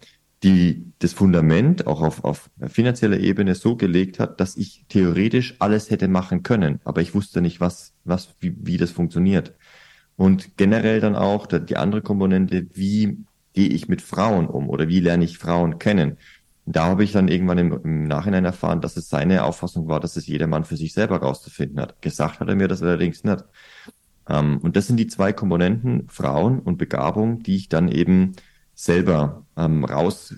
die, das Fundament auch auf, auf finanzieller Ebene so gelegt hat, dass ich theoretisch alles hätte machen können, aber ich wusste nicht, was, was, wie, wie das funktioniert. Und generell dann auch die andere Komponente, wie gehe ich mit Frauen um oder wie lerne ich Frauen kennen? da habe ich dann irgendwann im, im, Nachhinein erfahren, dass es seine Auffassung war, dass es jeder Mann für sich selber rauszufinden hat. Gesagt hat er mir das allerdings nicht. Ähm, und das sind die zwei Komponenten, Frauen und Begabung, die ich dann eben selber ähm, raus,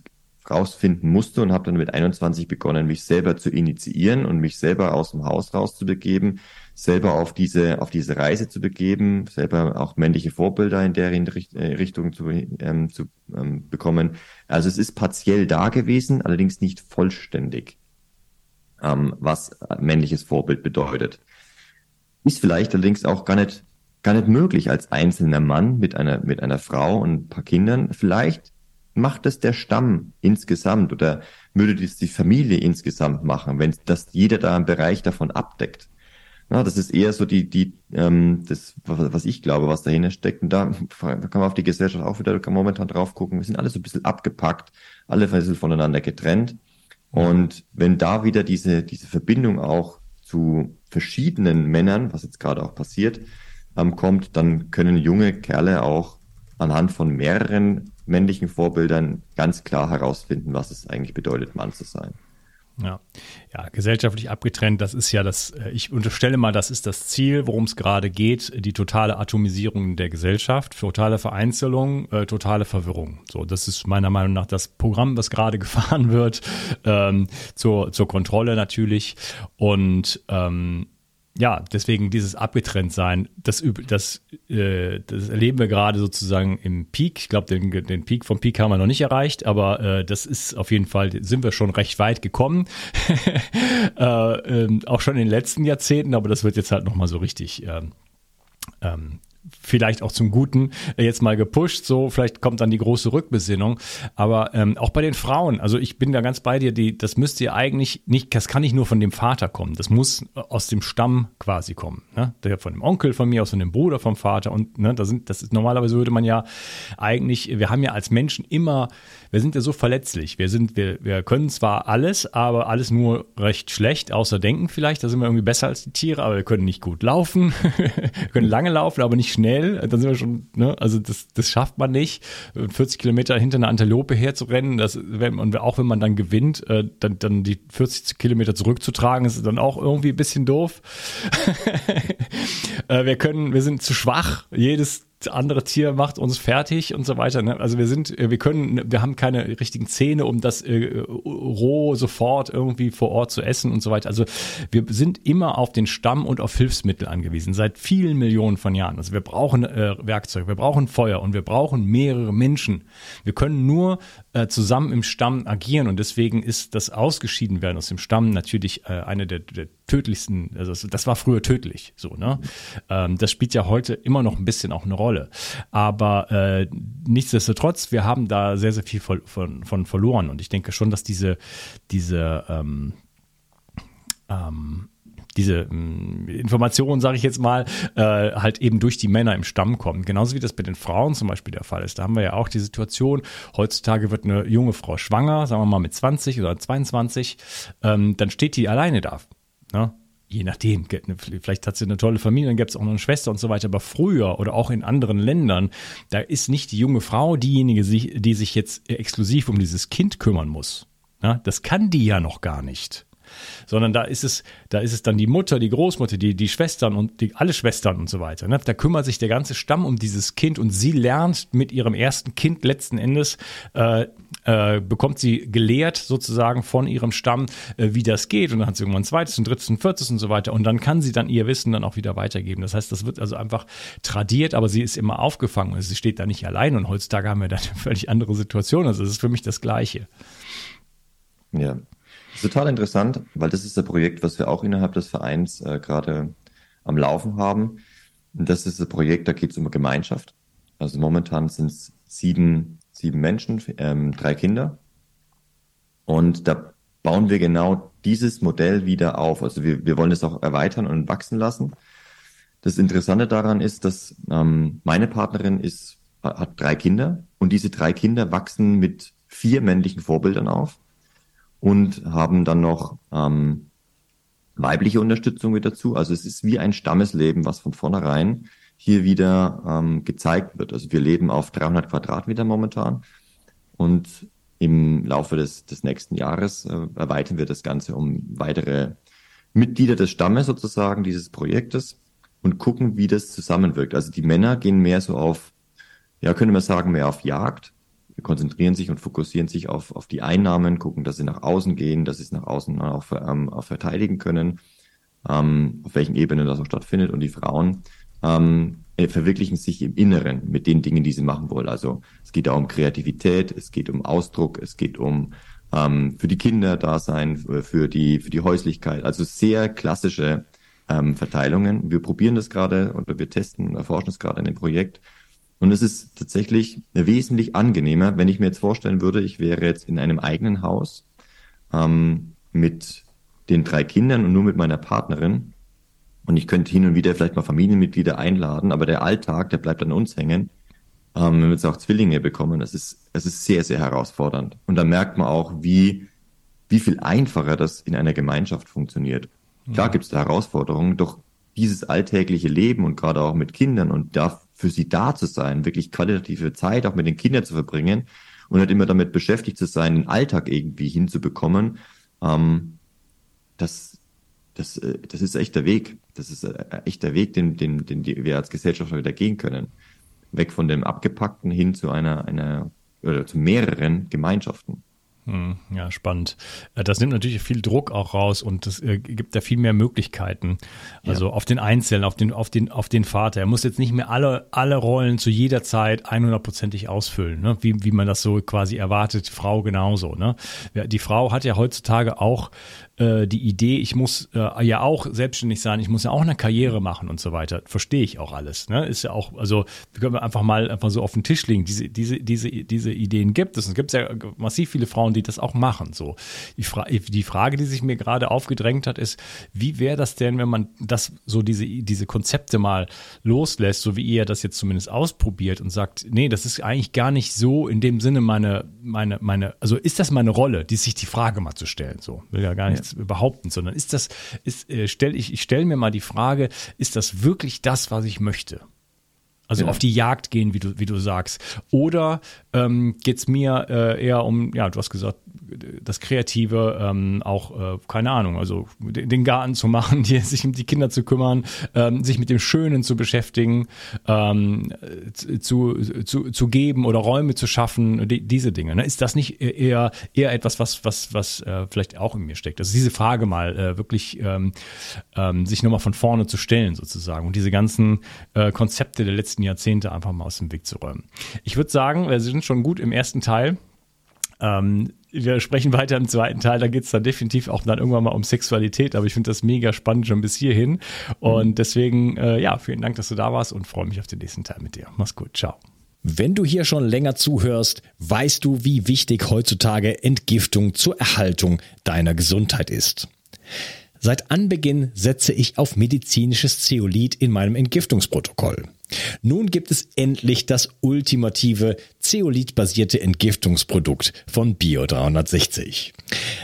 rausfinden musste und habe dann mit 21 begonnen, mich selber zu initiieren und mich selber aus dem Haus rauszubegeben, selber auf diese, auf diese Reise zu begeben, selber auch männliche Vorbilder in der äh, Richtung zu, ähm, zu ähm, bekommen. Also es ist partiell da gewesen, allerdings nicht vollständig, ähm, was männliches Vorbild bedeutet. Ist vielleicht allerdings auch gar nicht, gar nicht möglich als einzelner Mann mit einer, mit einer Frau und ein paar Kindern. Vielleicht macht es der Stamm insgesamt oder würde das die Familie insgesamt machen, wenn das jeder da einen Bereich davon abdeckt. Ja, das ist eher so die, die, ähm, das, was ich glaube, was dahinter steckt. Und da, kann man auf die Gesellschaft auch wieder, momentan drauf gucken. Wir sind alle so ein bisschen abgepackt, alle ein bisschen voneinander getrennt. Und wenn da wieder diese, diese Verbindung auch zu verschiedenen Männern, was jetzt gerade auch passiert, ähm, kommt, dann können junge Kerle auch anhand von mehreren männlichen Vorbildern ganz klar herausfinden, was es eigentlich bedeutet, Mann zu sein. Ja. ja, gesellschaftlich abgetrennt, das ist ja das, äh, ich unterstelle mal, das ist das Ziel, worum es gerade geht, die totale Atomisierung der Gesellschaft, totale Vereinzelung, äh, totale Verwirrung. So, das ist meiner Meinung nach das Programm, was gerade gefahren wird, ähm, zur, zur Kontrolle natürlich. Und ähm, ja, deswegen dieses Abgetrenntsein, das, das, äh, das erleben wir gerade sozusagen im Peak. Ich glaube, den, den Peak vom Peak haben wir noch nicht erreicht, aber äh, das ist auf jeden Fall, sind wir schon recht weit gekommen. äh, äh, auch schon in den letzten Jahrzehnten, aber das wird jetzt halt nochmal so richtig ähm, ähm, vielleicht auch zum Guten äh, jetzt mal gepusht. So, vielleicht kommt dann die große Rückbesinnung. Aber ähm, auch bei den Frauen, also ich bin da ganz bei dir, die, das müsste ihr eigentlich nicht, das kann nicht nur von dem Vater kommen. Das muss äh, aus dem Stamm quasi kommen. Ne? Der von dem Onkel von mir, aus von dem Bruder vom Vater. Und ne, da sind, das ist normalerweise würde man ja eigentlich, wir haben ja als Menschen immer, wir sind ja so verletzlich. Wir sind, wir, wir können zwar alles, aber alles nur recht schlecht, außer denken vielleicht. Da sind wir irgendwie besser als die Tiere, aber wir können nicht gut laufen. wir können lange laufen, aber nicht schnell, dann sind wir schon, ne, also das, das schafft man nicht, 40 Kilometer hinter einer Antilope herzurennen, das, wenn man, auch wenn man dann gewinnt, äh, dann, dann die 40 Kilometer zurückzutragen, ist dann auch irgendwie ein bisschen doof. äh, wir können, wir sind zu schwach, jedes andere Tier macht uns fertig und so weiter. Ne? Also wir sind, äh, wir können, wir haben keine richtigen Zähne, um das äh, roh sofort irgendwie vor Ort zu essen und so weiter. Also wir sind immer auf den Stamm und auf Hilfsmittel angewiesen, seit vielen Millionen von Jahren. Also wir brauchen äh, Werkzeuge, wir brauchen Feuer und wir brauchen mehrere Menschen. Wir können nur äh, zusammen im Stamm agieren und deswegen ist das Ausgeschieden werden aus dem Stamm natürlich äh, eine der, der tödlichsten, also das war früher tödlich, so, ne? Ähm, das spielt ja heute immer noch ein bisschen auch eine Rolle. Aber äh, nichtsdestotrotz, wir haben da sehr, sehr viel von, von, verloren. Und ich denke schon, dass diese, diese ähm, ähm, diese ähm, Informationen, sage ich jetzt mal, äh, halt eben durch die Männer im Stamm kommen. Genauso wie das bei den Frauen zum Beispiel der Fall ist. Da haben wir ja auch die Situation, heutzutage wird eine junge Frau schwanger, sagen wir mal mit 20 oder 22, ähm, dann steht die alleine da. Ne? Je nachdem, ne, vielleicht hat sie eine tolle Familie, dann gibt es auch noch eine Schwester und so weiter. Aber früher oder auch in anderen Ländern, da ist nicht die junge Frau diejenige, die sich jetzt exklusiv um dieses Kind kümmern muss. Ne? Das kann die ja noch gar nicht sondern da ist es, da ist es dann die Mutter, die Großmutter, die, die Schwestern und die, alle Schwestern und so weiter. Ne? Da kümmert sich der ganze Stamm um dieses Kind und sie lernt mit ihrem ersten Kind letzten Endes, äh, äh, bekommt sie gelehrt sozusagen von ihrem Stamm, äh, wie das geht und dann hat sie irgendwann ein zweites, ein drittes, ein viertes und so weiter und dann kann sie dann ihr Wissen dann auch wieder weitergeben. Das heißt, das wird also einfach tradiert, aber sie ist immer aufgefangen und sie steht da nicht allein und heutzutage haben wir da eine völlig andere Situation. Also es ist für mich das Gleiche. Ja, das ist total interessant, weil das ist ein Projekt, was wir auch innerhalb des Vereins äh, gerade am Laufen haben. Das ist ein Projekt, da geht es um Gemeinschaft. Also momentan sind es sieben, sieben Menschen, ähm, drei Kinder. Und da bauen wir genau dieses Modell wieder auf. Also wir, wir wollen es auch erweitern und wachsen lassen. Das Interessante daran ist, dass ähm, meine Partnerin ist, hat drei Kinder und diese drei Kinder wachsen mit vier männlichen Vorbildern auf und haben dann noch ähm, weibliche Unterstützung mit dazu. Also es ist wie ein Stammesleben, was von vornherein hier wieder ähm, gezeigt wird. Also wir leben auf 300 Quadratmeter momentan und im Laufe des, des nächsten Jahres äh, erweitern wir das Ganze um weitere Mitglieder des Stammes sozusagen dieses Projektes und gucken, wie das zusammenwirkt. Also die Männer gehen mehr so auf, ja, können wir sagen, mehr auf Jagd konzentrieren sich und fokussieren sich auf, auf die Einnahmen, gucken, dass sie nach außen gehen, dass sie es nach außen auch, ähm, auch verteidigen können, ähm, auf welchen Ebenen das auch stattfindet. Und die Frauen ähm, äh, verwirklichen sich im Inneren mit den Dingen, die sie machen wollen. Also es geht da um Kreativität, es geht um Ausdruck, es geht um ähm, für die Kinder da sein, für die, für die Häuslichkeit. Also sehr klassische ähm, Verteilungen. Wir probieren das gerade oder wir testen und erforschen es gerade in dem Projekt und es ist tatsächlich wesentlich angenehmer, wenn ich mir jetzt vorstellen würde, ich wäre jetzt in einem eigenen Haus ähm, mit den drei Kindern und nur mit meiner Partnerin. Und ich könnte hin und wieder vielleicht mal Familienmitglieder einladen, aber der Alltag, der bleibt an uns hängen. Ähm, wenn wir jetzt auch Zwillinge bekommen, das ist, es ist sehr, sehr herausfordernd. Und da merkt man auch, wie, wie viel einfacher das in einer Gemeinschaft funktioniert. Klar ja. gibt es da Herausforderungen, doch dieses alltägliche Leben und gerade auch mit Kindern und da für sie da zu sein, wirklich qualitative Zeit auch mit den Kindern zu verbringen und halt immer damit beschäftigt zu sein, den Alltag irgendwie hinzubekommen, ähm, das, das, äh, das ist echt der Weg. Das ist äh, echt der Weg, den, den, den wir als Gesellschaft wieder gehen können. Weg von dem Abgepackten hin zu einer, einer oder zu mehreren Gemeinschaften. Hm, ja, spannend. Äh, das nimmt natürlich viel Druck auch raus und das äh, gibt da viel mehr Möglichkeiten. Also ja. auf den Einzelnen, auf den, auf den, auf den Vater. Er muss jetzt nicht mehr alle, alle Rollen zu jeder Zeit 100%ig ausfüllen, ne? wie, wie man das so quasi erwartet. Frau genauso. Ne? Die Frau hat ja heutzutage auch äh, die Idee, ich muss äh, ja auch selbstständig sein, ich muss ja auch eine Karriere machen und so weiter. Verstehe ich auch alles. Ne? Ist ja auch, also können wir einfach mal einfach so auf den Tisch legen. Diese, diese, diese, diese Ideen gibt es. Und es gibt ja massiv viele Frauen, die das auch machen. So. Die, Fra die Frage, die sich mir gerade aufgedrängt hat, ist, wie wäre das denn, wenn man das so diese, diese Konzepte mal loslässt, so wie ihr das jetzt zumindest ausprobiert und sagt, nee, das ist eigentlich gar nicht so in dem Sinne meine, meine, meine, also ist das meine Rolle, die sich die Frage mal zu stellen. So, will ja gar nichts behaupten, sondern ist das, ist, äh, stell, ich, ich stelle mir mal die Frage, ist das wirklich das, was ich möchte? Also ja. auf die Jagd gehen, wie du, wie du sagst. Oder ähm, geht es mir äh, eher um, ja, du hast gesagt, das Kreative, ähm, auch, äh, keine Ahnung, also den Garten zu machen, die, sich um die Kinder zu kümmern, ähm, sich mit dem Schönen zu beschäftigen, ähm, zu, zu, zu geben oder Räume zu schaffen, die, diese Dinge. Ne? Ist das nicht eher, eher etwas, was, was, was äh, vielleicht auch in mir steckt? Also diese Frage mal äh, wirklich ähm, ähm, sich nochmal von vorne zu stellen sozusagen und diese ganzen äh, Konzepte der letzten Jahrzehnte einfach mal aus dem Weg zu räumen. Ich würde sagen, wir sind schon gut im ersten Teil. Ähm, wir sprechen weiter im zweiten Teil, da geht es dann definitiv auch dann irgendwann mal um Sexualität, aber ich finde das mega spannend schon bis hierhin. Und mhm. deswegen, äh, ja, vielen Dank, dass du da warst und freue mich auf den nächsten Teil mit dir. Mach's gut, ciao. Wenn du hier schon länger zuhörst, weißt du, wie wichtig heutzutage Entgiftung zur Erhaltung deiner Gesundheit ist. Seit Anbeginn setze ich auf medizinisches Zeolit in meinem Entgiftungsprotokoll. Nun gibt es endlich das ultimative Zeolit-basierte Entgiftungsprodukt von Bio 360.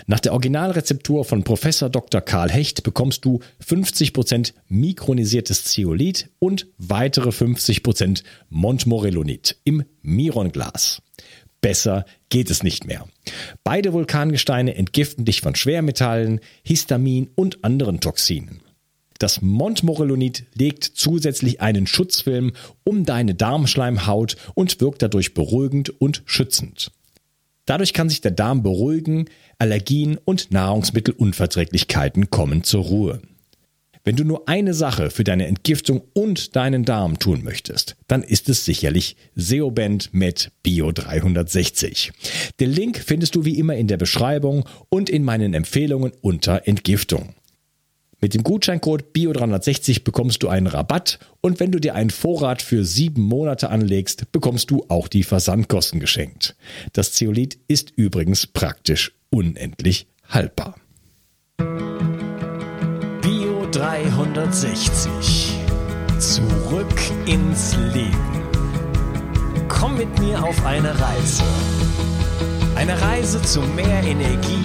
Nach der Originalrezeptur von Professor Dr. Karl Hecht bekommst du 50% mikronisiertes Zeolit und weitere 50% Montmorillonit im Mironglas. Besser geht es nicht mehr. Beide Vulkangesteine entgiften dich von Schwermetallen, Histamin und anderen Toxinen. Das Montmorillonit legt zusätzlich einen Schutzfilm um deine Darmschleimhaut und wirkt dadurch beruhigend und schützend. Dadurch kann sich der Darm beruhigen, Allergien und Nahrungsmittelunverträglichkeiten kommen zur Ruhe. Wenn du nur eine Sache für deine Entgiftung und deinen Darm tun möchtest, dann ist es sicherlich Seoband mit Bio 360. Den Link findest du wie immer in der Beschreibung und in meinen Empfehlungen unter Entgiftung. Mit dem Gutscheincode BIO360 bekommst du einen Rabatt und wenn du dir einen Vorrat für sieben Monate anlegst, bekommst du auch die Versandkosten geschenkt. Das Zeolit ist übrigens praktisch unendlich haltbar. 360. Zurück ins Leben. Komm mit mir auf eine Reise. Eine Reise zu mehr Energie